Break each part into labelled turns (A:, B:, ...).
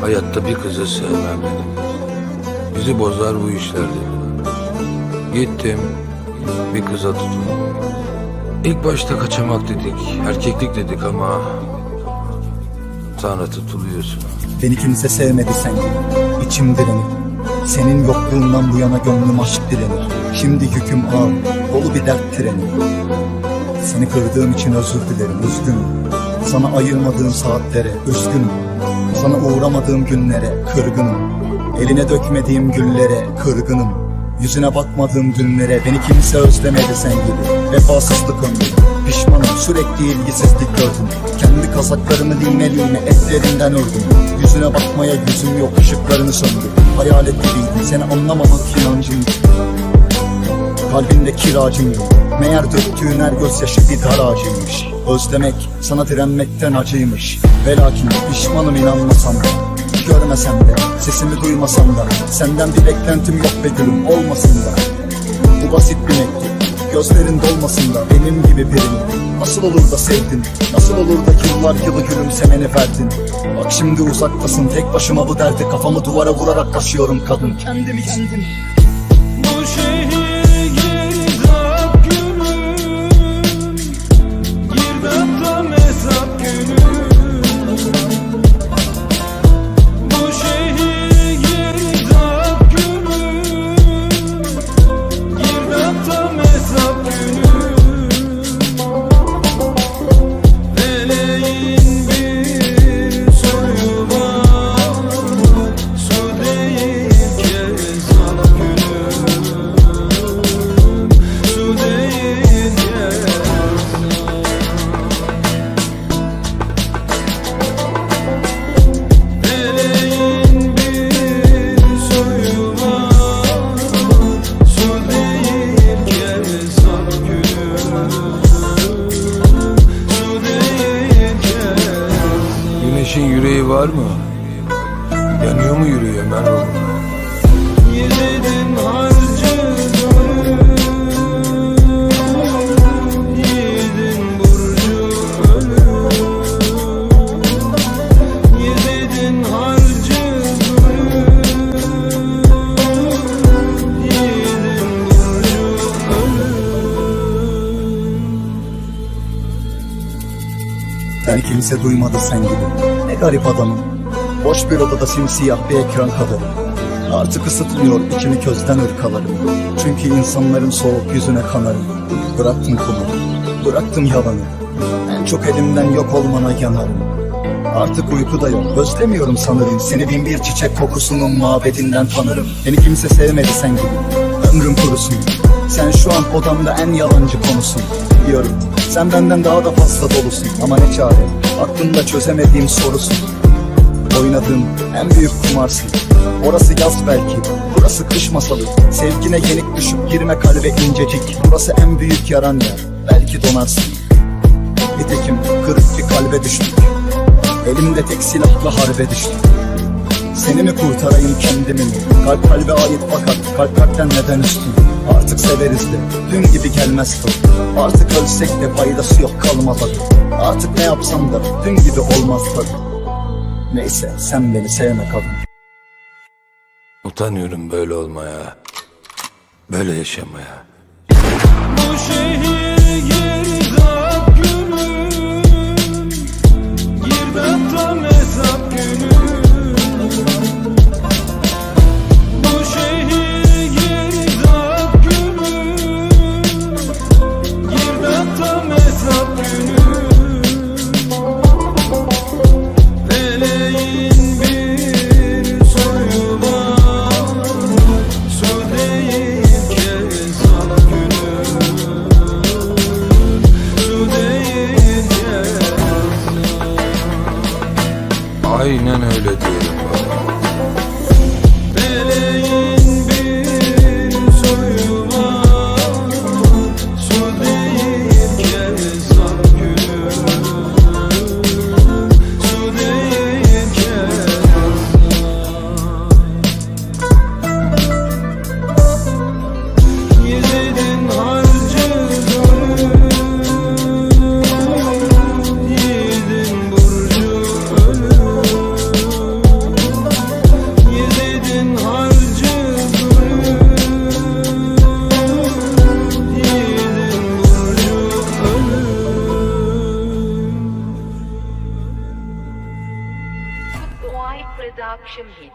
A: Hayatta bir kızı sevmem dedim. Bizi bozar bu işler dedim. Gittim bir kıza tutundum. İlk başta kaçamak dedik, erkeklik dedik ama sonra tutuluyorsun.
B: Beni kimse sevmedi sen İçim direnir Senin yokluğundan bu yana gönlüm aşk dilenir Şimdi yüküm ağır Dolu bir dert treni Seni kırdığım için özür dilerim üzgünüm Sana ayırmadığım saatlere üzgünüm. Sana uğramadığım günlere kırgınım. Eline dökmediğim güllere kırgınım. Yüzüne bakmadığım günlere Beni kimse özlemedi sen gibi. Vefasızlık ömrü Pişmanım sürekli ilgisizlik gördüm. Kendi kazaklarımı lime lime etlerinden ördüm. Yüzüne bakmaya yüzüm yok ışıklarını söndü Hayalet gibiydi seni anlamamak inancım Kalbinde kiracım Meğer döktüğün her gözyaşı bir dar ağacıymış Özlemek sana direnmekten acıymış. Ve lakin pişmanım inanmasam da Görmesem de sesimi duymasam da Senden bir beklentim yok be gülüm olmasın da. Bu basit bir mektup Gözlerin dolmasın da benim gibi birini Nasıl olur da sevdin? Nasıl olur da yıllar yılı gülümsemeni verdin? Bak şimdi uzaktasın tek başıma bu derdi Kafamı duvara vurarak taşıyorum kadın. Kendimi kendim
C: Bu şehir
B: Beni kimse duymadı sen gibi. Ne garip adamım. Boş bir odada simsiyah bir ekran kadarım Artık ısıtmıyor içimi közden ırkalarım. Çünkü insanların soğuk yüzüne kanarım. Bıraktım kumarı Bıraktım yalanı. En çok elimden yok olmana yanarım. Artık uyku da yok Özlemiyorum sanırım. Seni bin bir çiçek kokusunun mabedinden tanırım. Beni kimse sevmedi sen gibi. Ömrüm kurusun. Sen şu an odamda en yalancı konusun. Diyorum sen benden daha da fazla dolusun. Ama ne çare aklımda çözemediğim sorusun Oynadığım en büyük kumarsın Orası yaz belki Burası kış masalı. Sevgine yenik düşüp girme kalbe incecik. Burası en büyük yaran yer Belki donarsın. Nitekim kırık bir kalbe düştük. Elimde tek silahla harbe düştük. Seni mi kurtarayım kendimi mi? Kalp kalbe ait fakat kalp kalpten neden üstün? Artık severiz de dün gibi gelmez tadı Artık ölsek de faydası yok kalmaz tadı Artık ne yapsam da dün gibi olmaz tadı Neyse sen beni sevme kadın
A: Utanıyorum böyle olmaya. Böyle yaşamaya.
C: Bu şehir production hit.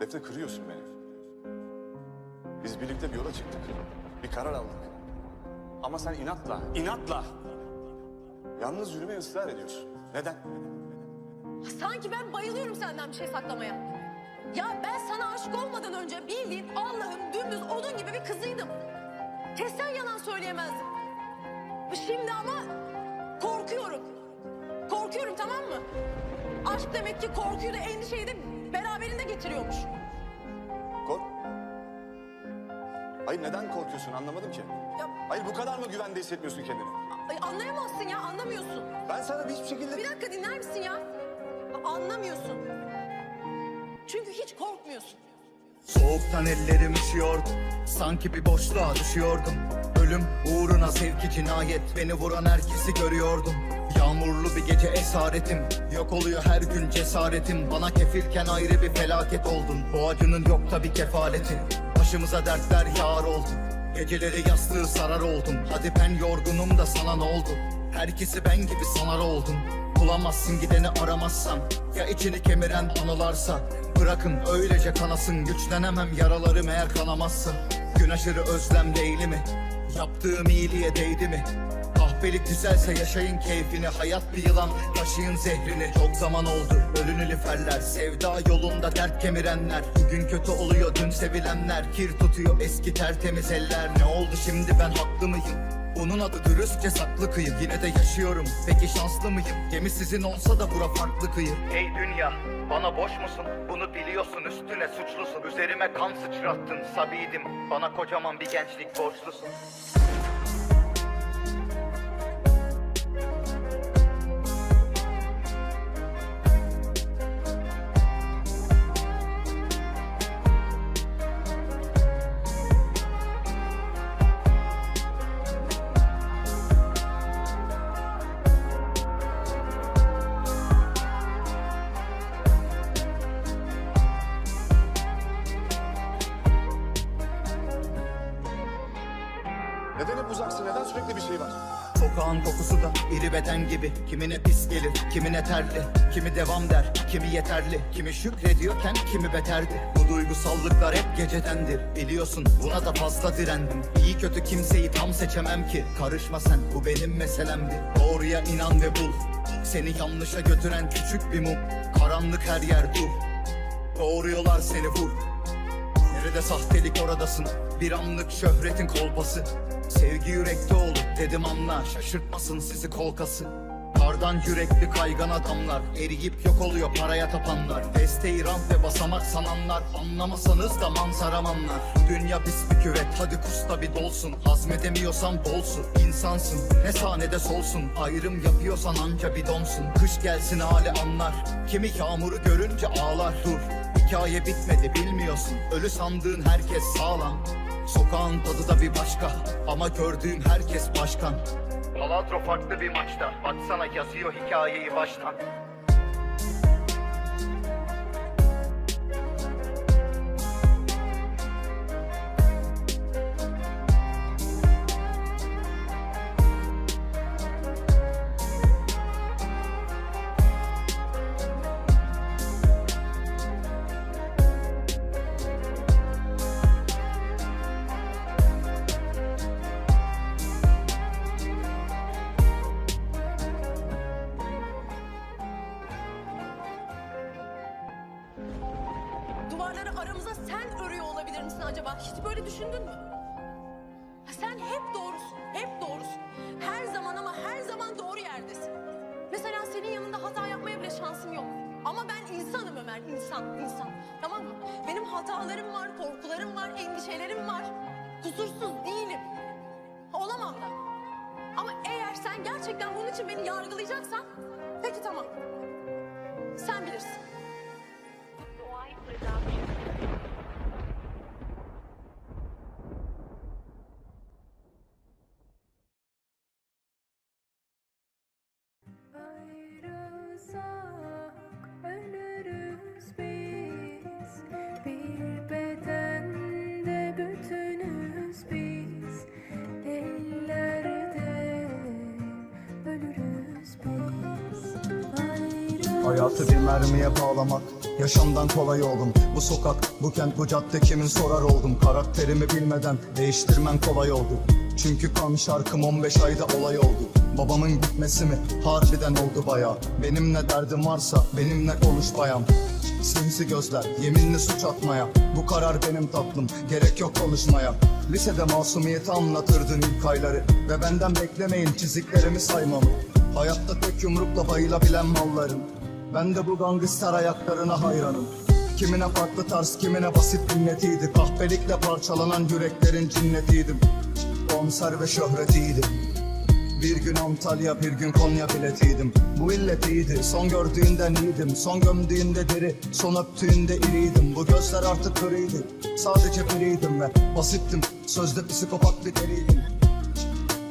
D: Defne kırıyorsun beni. Biz birlikte bir yola çıktık. Bir karar aldık. Ama sen inatla, inatla yalnız yürüme ısrar ediyorsun. Neden?
E: Sanki ben bayılıyorum senden bir şey saklamaya. Ya ben sana aşık olmadan önce bildiğin Allah'ım dümdüz odun gibi bir kızıydım. Kessen yalan söyleyemezdim. Şimdi ama korkuyorum. Korkuyorum tamam mı? Aşk demek ki korkuyu da endişeyi de beraberinde getiriyormuş.
D: Kork. Hayır neden korkuyorsun anlamadım ki.
E: Ya
D: Hayır bu kadar mı güvende hissetmiyorsun kendini?
E: ay, anlayamazsın ya anlamıyorsun.
D: Ben sana hiçbir şekilde...
E: Bir dakika dinler misin ya? Anlamıyorsun. Çünkü hiç korkmuyorsun.
B: Soğuktan ellerim üşüyordu Sanki bir boşluğa düşüyordum. Ölüm uğruna sevgi cinayet. Beni vuran herkesi görüyordum. Yağmurlu bir gece esaretim. Yok oluyor her gün cesaretim. Bana kefilken ayrı bir felaket oldun Bu acının yok tabi kefaleti. Başımıza dertler yağar oldu. Geceleri yastığı sarar oldum. Hadi ben yorgunum da sana ne oldu Herkesi ben gibi sanar oldum. Bulamazsın gideni aramazsan Ya içini kemiren anılarsa? Bırakın öylece kanasın. Güçlenemem yaralarım eğer kanamazsa. Gün aşırı özlem değil mi? Yaptığım iyiliğe değdi mi? Kahpelik güzelse yaşayın keyfini. Hayat bir yılan taşıyın zehrini. Çok zaman oldu ölünü liferler Sevda yolunda dert kemirenler. Bugün kötü oluyor dün sevilenler. Kir tutuyor eski tertemiz eller. Ne oldu şimdi ben haklı mıyım? Bunun adı dürüstçe saklı kıyı Yine de yaşıyorum. Peki şanslı mıyım? Gemi sizin olsa da bura farklı kıyı
F: Hey dünya bana boş musun? Bunu biliyorsun üstüne suçlusun. Üzerime kan sıçrattın sabiydim Bana kocaman bir gençlik borçlusun
B: gibi. Kimine pis gelir, kimine terli. Kimi devam der, kimi yeterli. Kimi şükrediyorken kimi beterdi. Bu duygusallıklar hep gecedendir. Biliyorsun buna da fazla direndim. İyi kötü kimseyi tam seçemem ki. Karışma sen bu benim meselemdi. Doğruya inan ve bul. Seni yanlışa götüren küçük bir mum. Karanlık her yer dur Doğruyorlar seni vur Nerede sahtelik oradasın? Bir anlık şöhretin kolpası Sevgi yürekte olur dedim anla Şaşırtmasın sizi kolkası Kardan yürekli kaygan adamlar Eriyip yok oluyor paraya tapanlar. Desteği rant ve basamak sananlar Anlamasanız da manzaram anlar Dünya pis bir küvet hadi kusta bir dolsun. Hazmedemiyorsan bolsun insansın Ne sahnede solsun. Ayrım yapıyorsan anca bir donsun Kış gelsin hali anlar Kimi yağmuru görünce ağlar. Dur Hikaye bitmedi bilmiyorsun. Ölü sandığın herkes sağlam. Sokağın tadı da bir başka Ama gördüğüm herkes başkan.
F: Paladro farklı bir maçta. Baksana yazıyor hikayeyi baştan
E: acaba? Hiç böyle düşündün mü? Ha, Sen hep doğrusun, hep doğrusun. Her zaman ama her zaman doğru yerdesin. Mesela senin yanında hata yapmaya bile şansım yok. Ama ben insanım Ömer, insan, insan. Tamam mı? Benim hatalarım var, korkularım var, endişelerim var. Kusursuz değilim. Olamam da. Ama eğer sen gerçekten bunun için beni yargılayacaksan... Peki tamam. Sen bilirsin.
B: Hayatı bir mermiye bağlamak. Yaşamdan kolay oldum. Bu sokak, bu kent, bu cadde kimin sorar oldum. Karakterimi bilmeden değiştirmen kolay oldu. Çünkü kan şarkım 15 ayda olay oldu. Babamın gitmesi mi? Harbiden oldu baya Benim ne derdim varsa benimle konuş bayan. Sinsi gözler, yeminli suç atmaya. Bu karar benim tatlım, gerek yok konuşmaya. Lisede masumiyeti anlatırdın ilk ayları. Ve benden beklemeyin çiziklerimi saymamı. Hayatta tek yumrukla bayılabilen mallarım Ben de bu gangster ayaklarına hayranım. Kimine farklı tarz, kimine basit minnetiydi Kahpelikle parçalanan yüreklerin cinnetiydim. Konser ve şöhretiydim. Bir gün Antalya bir gün Konya biletiydim. Bu illet iyiydi son gördüğünden iyiydim. Son gömdüğünde deri son öptüğünde iriydim. Bu gözler artık kırıydı sadece biriydim ve Basittim. Sözde psikopat bir deliydim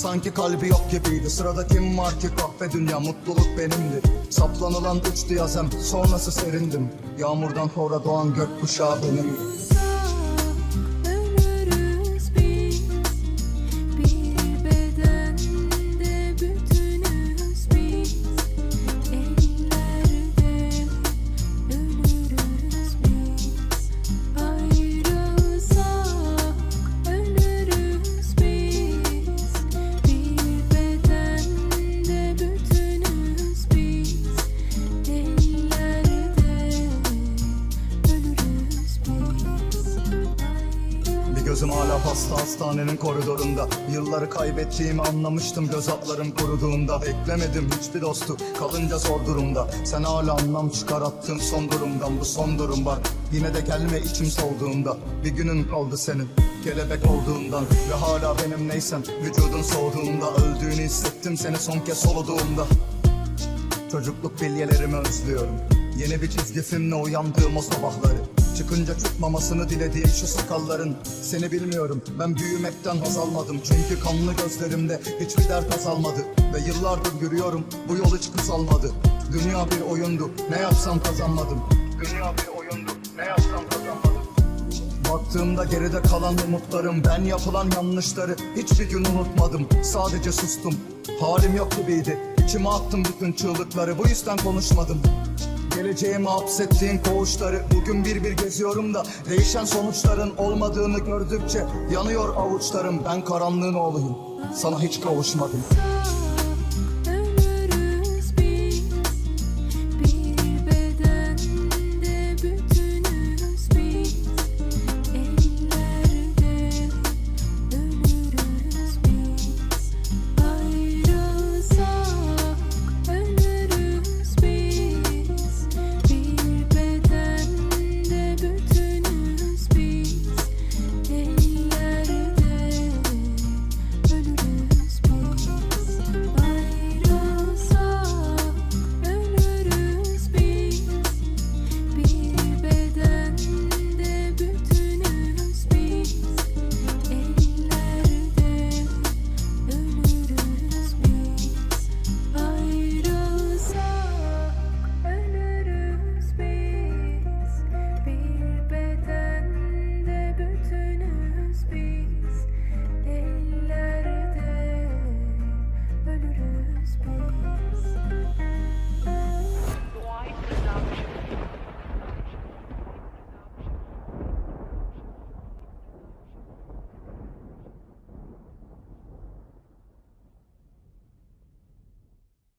B: Sanki kalbi yok gibiydi. Sırada kim var ki kahve dünya mutluluk benimdi Saplanılan uçtu yazem sonrası serindim. Yağmurdan sonra doğan gökkuşağı benim Yılları kaybettiğimi anlamıştım. Göz atlarım kuruduğunda Beklemedim hiçbir dostu. Kalınca zor durumda. Sen hala anlam çıkar attığın son durumdan. Bu son durum bak yine de gelme içim solduğunda Bir günün kaldı senin. Kelebek olduğundan. Ve hala benim neysen vücudun soğuduğunda. Öldüğünü hissettim seni son kez soluduğumda Çocukluk bilyelerimi özlüyorum. Yeni bir çizgi uyandığım o sabahları Çıkınca çıkmamasını dilediğim şu sakalların Seni bilmiyorum ben büyümekten haz almadım. Çünkü kanlı gözlerimde hiçbir dert azalmadı Ve yıllardır yürüyorum bu yol hiç kısalmadı. Dünya bir oyundu ne yapsam kazanmadım. Dünya bir oyundu ne yapsam kazanmadım. Baktığımda geride kalan umutlarım Ben yapılan yanlışları hiçbir gün unutmadım. Sadece sustum Halim yok gibiydi. İçime attım bütün çığlıkları Bu yüzden konuşmadım Geleceğime hapsettiğin koğuşları Bugün bir bir geziyorum da Değişen sonuçların olmadığını gördükçe Yanıyor avuçlarım. Ben karanlığın oğluyum. Sana hiç kavuşmadım